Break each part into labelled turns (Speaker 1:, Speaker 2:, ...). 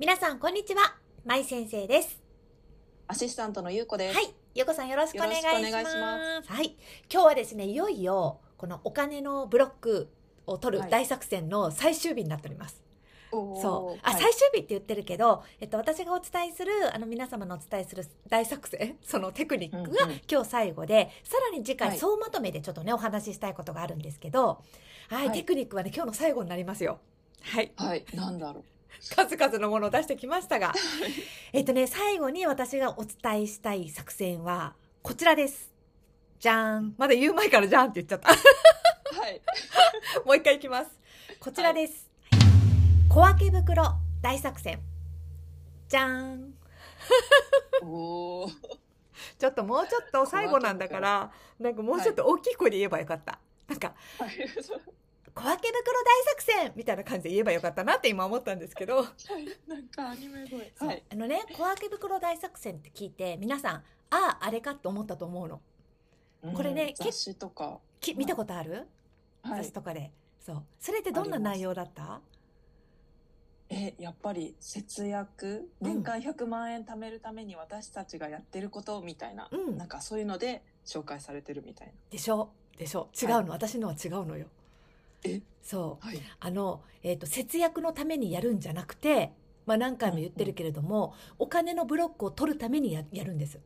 Speaker 1: 皆さんこんにちは、まい先生です。
Speaker 2: アシスタントのゆうこです。
Speaker 1: はい、ゆうこさんよろしくお願いします。はい、今日はですね、いよいよこのお金のブロックを取る
Speaker 2: はい
Speaker 1: 大作戦の最終日になっております。
Speaker 2: おー
Speaker 1: そう、あ、
Speaker 2: はい
Speaker 1: 最終日って言ってるけど、えっと私がお伝えするあの皆様のお伝えする大作戦、そのテクニックが
Speaker 2: うんうん
Speaker 1: 今日最後で、さらに次回
Speaker 2: はい
Speaker 1: 総まとめでちょっとねお話ししたいことがあるんですけど、はい、
Speaker 2: はい
Speaker 1: テクニックはね今日の最後になりますよ。はい。
Speaker 2: はい、なんだろう。
Speaker 1: 数々のものを出してきましたが、えっとね、最後に私がお伝えしたい作戦は、こちらです。じゃーん。まだ言う前からじゃーんって言っちゃった。
Speaker 2: はい。
Speaker 1: もう一回いきます。こちらです。小分け袋大作戦。じゃーん。
Speaker 2: おお。
Speaker 1: ちょっともうちょっと最後なんだから、なんかもうちょっと大きい声で言えばよかった。なんか、
Speaker 2: はい。
Speaker 1: 小分け袋大作戦みたいな感じで言えばよかったなって今思ったんですけど、
Speaker 2: なんかアニメ声。はい。
Speaker 1: あのね小分け袋大作戦って聞いて皆さんあああれかって思ったと思うの。これね
Speaker 2: うん雑誌とか。
Speaker 1: き見たことある、
Speaker 2: はい。
Speaker 1: 雑誌。とかで。そう。それってどんな内容だった？
Speaker 2: え、やっぱり節約、年間100万円貯めるために私たちがやってることみたいな、
Speaker 1: うん。
Speaker 2: なんかそういうので紹介されてるみたいな。
Speaker 1: でしょ？でしょ？違うの、私のは違うのよ。
Speaker 2: え
Speaker 1: そう。
Speaker 2: はい。
Speaker 1: あの、えー、と節約のためにやるんじゃなくて、まあ、何回も言ってるけれども、お金のブロックを取るためにややるんです。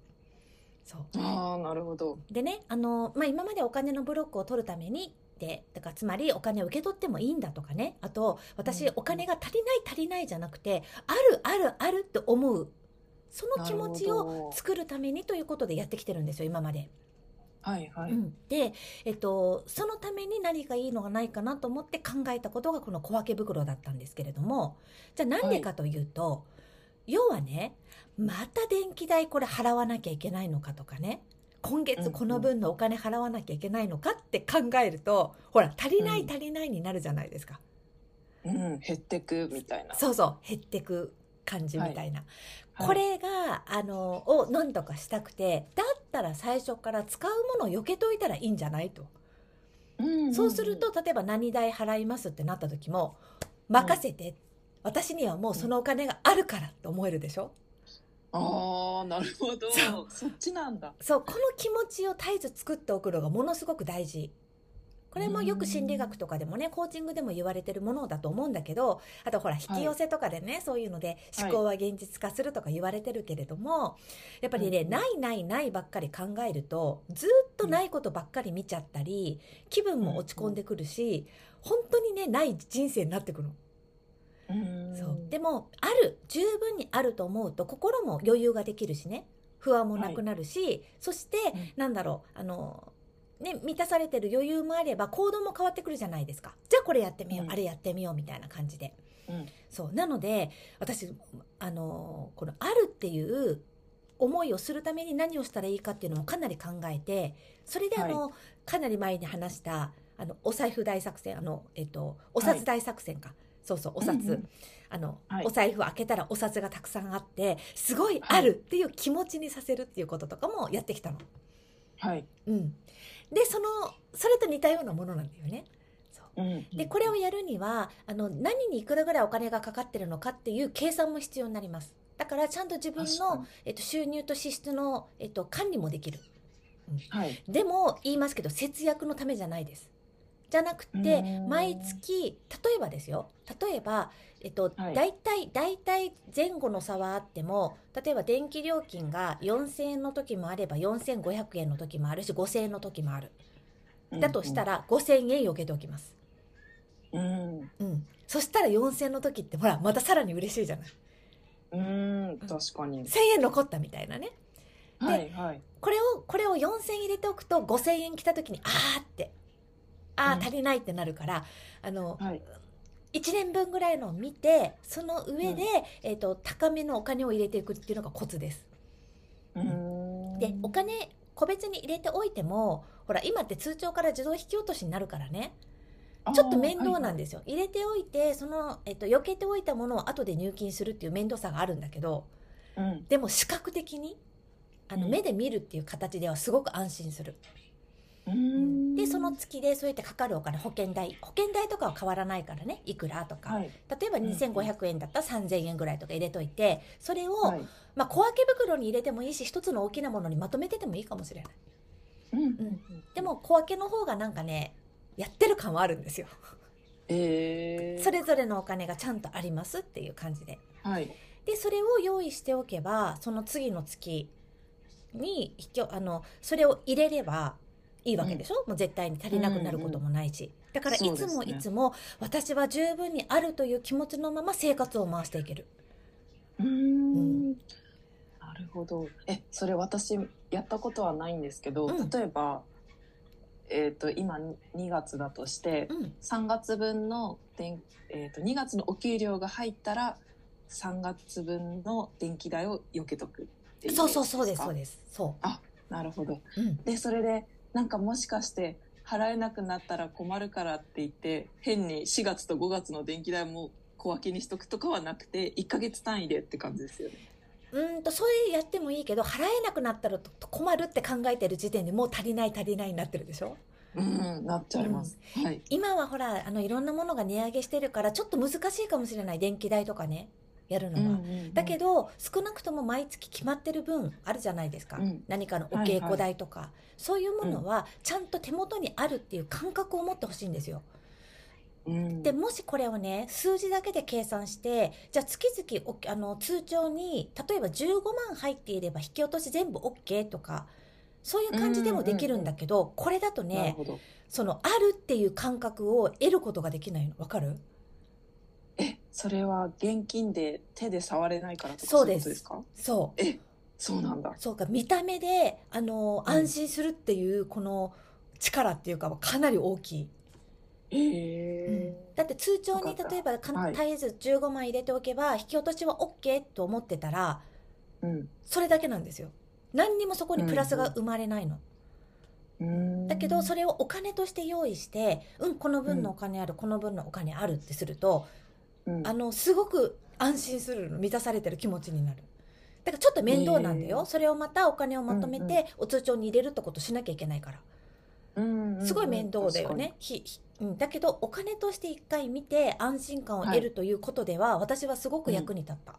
Speaker 1: そう。
Speaker 2: ああ、なるほど。
Speaker 1: でねあの、まあ、今までお金のブロックを取るためにでだからつまりお金を受け取ってもいいんだとかね。あと私、
Speaker 2: うん
Speaker 1: お金が足りない足りないじゃなくてあるあるあるって思う。その気持ちを作るためにということでやってきてるんですよ今まで。
Speaker 2: はいはい。
Speaker 1: うん。で、えっと、そのために何かいいのがないかなと思って考えたことがこの小分け袋だったんですけれどもじゃあなんでかというと、要はねまた電気代これ払わなきゃいけないのかとかね今月この分のお金払わなきゃいけないのかって考えると、ほら足りない
Speaker 2: うん
Speaker 1: 足りないになるじゃないですか、
Speaker 2: うん、減ってくみたいな。
Speaker 1: そうそう減ってく感じみたいな、
Speaker 2: はい。
Speaker 1: これがあのを何とかしたくてだったら最初から使うものを避けといたらいいんじゃないと。
Speaker 2: うんん
Speaker 1: そうすると例えば何代払いますってなった時も任せて、私にはもうそのお金があるからって思えるでしょ？
Speaker 2: ああ、なるほど。
Speaker 1: そ
Speaker 2: っちなんだ。
Speaker 1: そうこの気持ちを絶えず作っておくのがものすごく大事これもよく心理学とかでもねコーチングでも言われてるものだと思うんだけどあとほら引き寄せとかでね、そういうので
Speaker 2: はい。
Speaker 1: 思考は現実化するとか言われてるけれども、やっぱりね、
Speaker 2: うん
Speaker 1: ないないないばっかり考えるとずっとないことばっかり見ちゃったり気分も落ち込んでくるし、本当にねない人生になってくるの。
Speaker 2: うん。
Speaker 1: そう。でもある十分にあると思うと心も余裕ができるしね。不安もなくなるし、そして、
Speaker 2: うん。
Speaker 1: なんだろうあの、ね、満たされてる余裕もあれば行動も変わってくるじゃないですか。じゃあこれやってみよう、
Speaker 2: うん。
Speaker 1: あれやってみようみたいな感じで。
Speaker 2: うん。
Speaker 1: そう。なので私あのこの「ある」っていう思いをするために何をしたらいいかっていうのもかなり考えてそれであの、かなり前に話したあのお財布大作戦あの、えっと、お札大作戦か、そうそうお札、
Speaker 2: うんうん。
Speaker 1: あの、
Speaker 2: はい。
Speaker 1: お財布を開けたらお札がたくさんあってすごいあるっていう気持ちにさせるっていうこととかもやってきたの。
Speaker 2: はい。
Speaker 1: うん、でそのそれと似たようなものなんだよね。そう
Speaker 2: うん
Speaker 1: でこれをやるにはあの何にいくらぐらいお金がかかってるのかっていう計算も必要になります。だからちゃんと自分のえっと、収入と支出の、えっと、管理もできる。
Speaker 2: はい。
Speaker 1: でも言いますけど節約のためじゃないです。じゃなくて
Speaker 2: うん
Speaker 1: 毎月例えばですよ例えば、えっと
Speaker 2: はい
Speaker 1: 大体大体前後の差はあっても例えば電気料金が4000円の時もあれば4500円の時もあるし5000円の時もあるだとしたら5000円避けておきます、
Speaker 2: うん。
Speaker 1: うん、そしたら4000円の時ってほらまたさらに嬉しいじゃない
Speaker 2: うん。うん。確かに。
Speaker 1: 1000円残ったみたいなね
Speaker 2: はいはい。
Speaker 1: これをこれを4000入れておくと5000円来た時にあーってあ
Speaker 2: うん。
Speaker 1: ー足りないってなるから、あの
Speaker 2: はい。
Speaker 1: 1年分ぐらいのを見てその上で、
Speaker 2: うん。
Speaker 1: えー、と高めのお金を入れていくっていうのがコツです。
Speaker 2: うん。
Speaker 1: でお金個別に入れておいてもほら今って通帳から自動引き落としになるからね。ちょっと面倒なんですよ、入れておいてその、えっと避けておいたものを後で入金するっていう面倒さがあるんだけど
Speaker 2: うん。
Speaker 1: でも視覚的にあの
Speaker 2: うん。
Speaker 1: 目で見るっていう形ではすごく安心する。
Speaker 2: うん。
Speaker 1: でそのの月でそうやってかかるお金保険代保険代とかは変わらないからねいくらとか、
Speaker 2: はい。
Speaker 1: 例えば
Speaker 2: うん。
Speaker 1: 2500円だったら3000円ぐらいとか入れといてそれを、
Speaker 2: はい。
Speaker 1: まあ、小分け袋に入れてもいいし一つの大きなものにまとめててもいいかもしれない。
Speaker 2: うん。うん。
Speaker 1: で、も小分けの方がなんかねやってる感はあるんですよ。
Speaker 2: えー、
Speaker 1: それぞれのお金がちゃんとありますっていう感じで。
Speaker 2: はい。
Speaker 1: でそれを用意しておけばその次の月にあのそれを入れればいいわけでしょ、もう絶対に足りなくなることもないし、だからいつもいつも私は十分にあるという気持ちのまま生活を回していける。
Speaker 2: うーん。なるほど。え、それ私やったことはないんですけど、
Speaker 1: うん。
Speaker 2: 例えば、えっ、と、今2月だとして、
Speaker 1: うん。
Speaker 2: 3月分の電、えー、と2月のお給料が入ったら3月分の電気代を避けとくっていう
Speaker 1: そうそうそうです
Speaker 2: か
Speaker 1: そうです。そ
Speaker 2: なるほど。
Speaker 1: う、うん、
Speaker 2: でそれでなんかもしかして払えなくなったら困るからって言って変に4月と5月の電気代も小分けにしとくとかはなくて1ヶ月単位でって感じですよね。
Speaker 1: うーんとそれやってもいいけど払えなくなったら困るって考えてる時点でもう足りない足りないになってるでしょ？
Speaker 2: うんなっちゃいます、はい。
Speaker 1: 今はほらあのいろんなものが値上げしてるからちょっと難しいかもしれない。電気代とかねやるのは、だけ
Speaker 2: ど
Speaker 1: ど少なくとも毎月決まってる分あるじゃないですか、
Speaker 2: うん。
Speaker 1: 何かのお稽古代とか、そういうものはちゃんと手元にあるっていう感覚を持ってほしいんですよ。
Speaker 2: うん。
Speaker 1: でもしこれをね数字だけで計算してじゃあ月々おあの通帳に例えば15万入っていれば引き落とし全部 OK とかそういう感じでもできるんだけど、これだとねそのあるっていう感覚を得ることができないの。わかる？
Speaker 2: えそれは現金で手で触れないからとか
Speaker 1: そうです。
Speaker 2: いことですか？
Speaker 1: そう。
Speaker 2: えそうなんだ。
Speaker 1: そうか見た目であの
Speaker 2: うん。
Speaker 1: 安心するっていうこの力っていうかはかなり大きい、
Speaker 2: へえ
Speaker 1: だって通帳に例えばか
Speaker 2: はい。
Speaker 1: 絶えず15万入れておけば引き落としは OK と思ってたら
Speaker 2: うん。
Speaker 1: それだけなんですよ。何にもそこにプラスが生まれないの、
Speaker 2: うん。
Speaker 1: だけどそれをお金として用意してうんこの分のお金ある、この分のお金あるってすると
Speaker 2: うん。
Speaker 1: あのすごく安心するの満たされてる気持ちになる。だからちょっと面倒なんだよ、
Speaker 2: へー
Speaker 1: それをまたお金をまとめ
Speaker 2: うんう
Speaker 1: てお通帳に入れるってことしなきゃいけないから。
Speaker 2: うんうん
Speaker 1: すごい面倒だよね、ひひうん、だけどお金として一回見て安心感を得るということでは、私はすごく役に立った、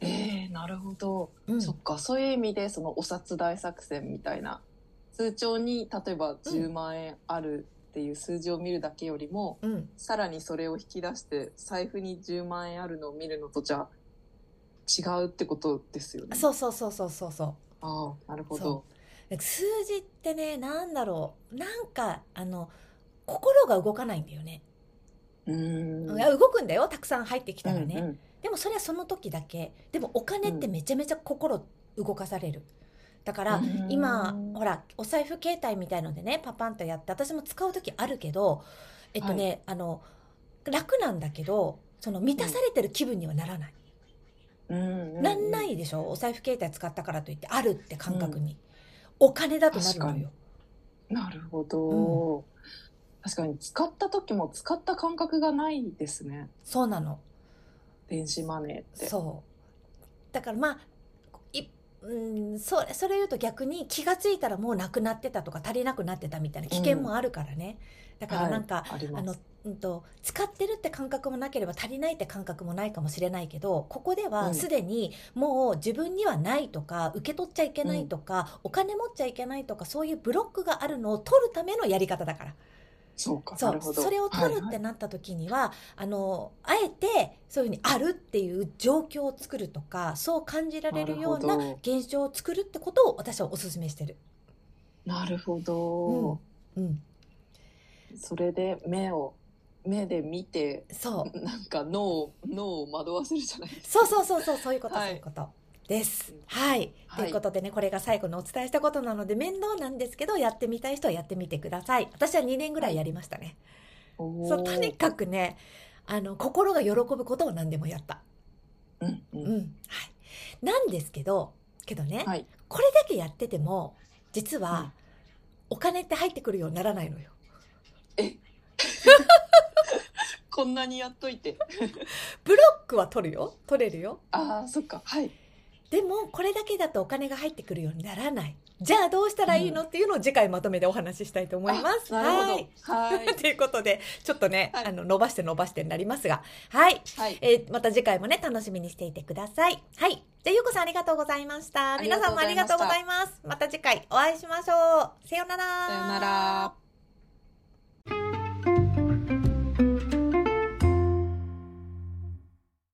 Speaker 2: えー、なるほど、
Speaker 1: うん。
Speaker 2: そっか。そういう意味でそのお札大作戦みたいな。通帳に例えば10万円あるっていう数字を見るだけよりも、
Speaker 1: うん、
Speaker 2: さらにそれを引き出して財布に10万円あるのを見るのとじゃ違うってことですよね。
Speaker 1: そうそうそうそうそうそう。
Speaker 2: ああなるほ
Speaker 1: そ
Speaker 2: ど
Speaker 1: で数字ってねなんだろう。なんかあの心が動かないんだよね、
Speaker 2: うーん。
Speaker 1: いや動くんだよ。たくさん入ってきたらね、
Speaker 2: うんうん。
Speaker 1: でもそれはその時だけ。でもお金ってめちゃめちゃ心動かされるだから
Speaker 2: うん。
Speaker 1: 今ほらお財布携帯みたいのでねパパンとやって私も使う時あるけどえっとね、あの楽なんだけどその満たされてる気分にはならない、
Speaker 2: うん。うんうん
Speaker 1: なんないでしょ？お財布携帯使ったからといってあるって感覚に、お金だとなるのよ。
Speaker 2: なるほど、確かに使った時も使った感覚がないですね。
Speaker 1: そうなの。
Speaker 2: 電子マネーって。
Speaker 1: そう。だからまあいうんそれそれ言うと逆に気が付いたらもうなくなってたとか足りなくなってたみたいな危険もあるからね、だからなんか、
Speaker 2: はいあ
Speaker 1: あのうんと使ってるって感覚もなければ足りないって感覚もないかもしれないけどここで
Speaker 2: うん。
Speaker 1: はすでにもう自分にはないとか受け取っちゃいけないとか、お金持っちゃいけないとかそういうブロックがあるのを取るためのやり方だから
Speaker 2: そうか
Speaker 1: そうそれを取るっ
Speaker 2: はい
Speaker 1: てなった時には、あのあえてそういうふうにあるっていう状況を作るとかそう感じられるような現象を作るってことを私はお勧めしてる。
Speaker 2: なるほど、
Speaker 1: うん、
Speaker 2: それで目を目で見て
Speaker 1: そう。
Speaker 2: なんか脳を脳を惑わせるじゃないです
Speaker 1: そうそうそうそうそういうこと、
Speaker 2: はい。
Speaker 1: そういうことです。はい、
Speaker 2: はい。
Speaker 1: ということでねこれが最後のお伝えしたことなので面倒なんですけどやってみたい人はやってみてください。私は2年ぐらいやりましたね。そうとにかくねあの心が喜ぶことを何でもやった。
Speaker 2: うんう
Speaker 1: うん。んはい、なんですけどけどね、
Speaker 2: はい。
Speaker 1: これだけやってても実
Speaker 2: うん。
Speaker 1: はお金って入ってくるようにならないのよ。
Speaker 2: こんなにやっといて。
Speaker 1: ブロックは取るよ。取れるよ。
Speaker 2: ああそっか。はい
Speaker 1: でもこれだけだとお金が入ってくるようにならない。じゃあどうしたらいいのっていうのを次回まとめてお話ししたいと思います。
Speaker 2: あなるほど。
Speaker 1: は。
Speaker 2: はいい。
Speaker 1: ということで、ちょっとね、
Speaker 2: はい
Speaker 1: あの、伸ばして伸ばしてになりますが、はい。
Speaker 2: はい。
Speaker 1: えーまた次回もね、楽しみにしていてください。はい。じゃあ、ゆうこさんありがとうございました。皆さんもありがとうございます。また次回お会いしましょう。さようなら。
Speaker 2: さよなら。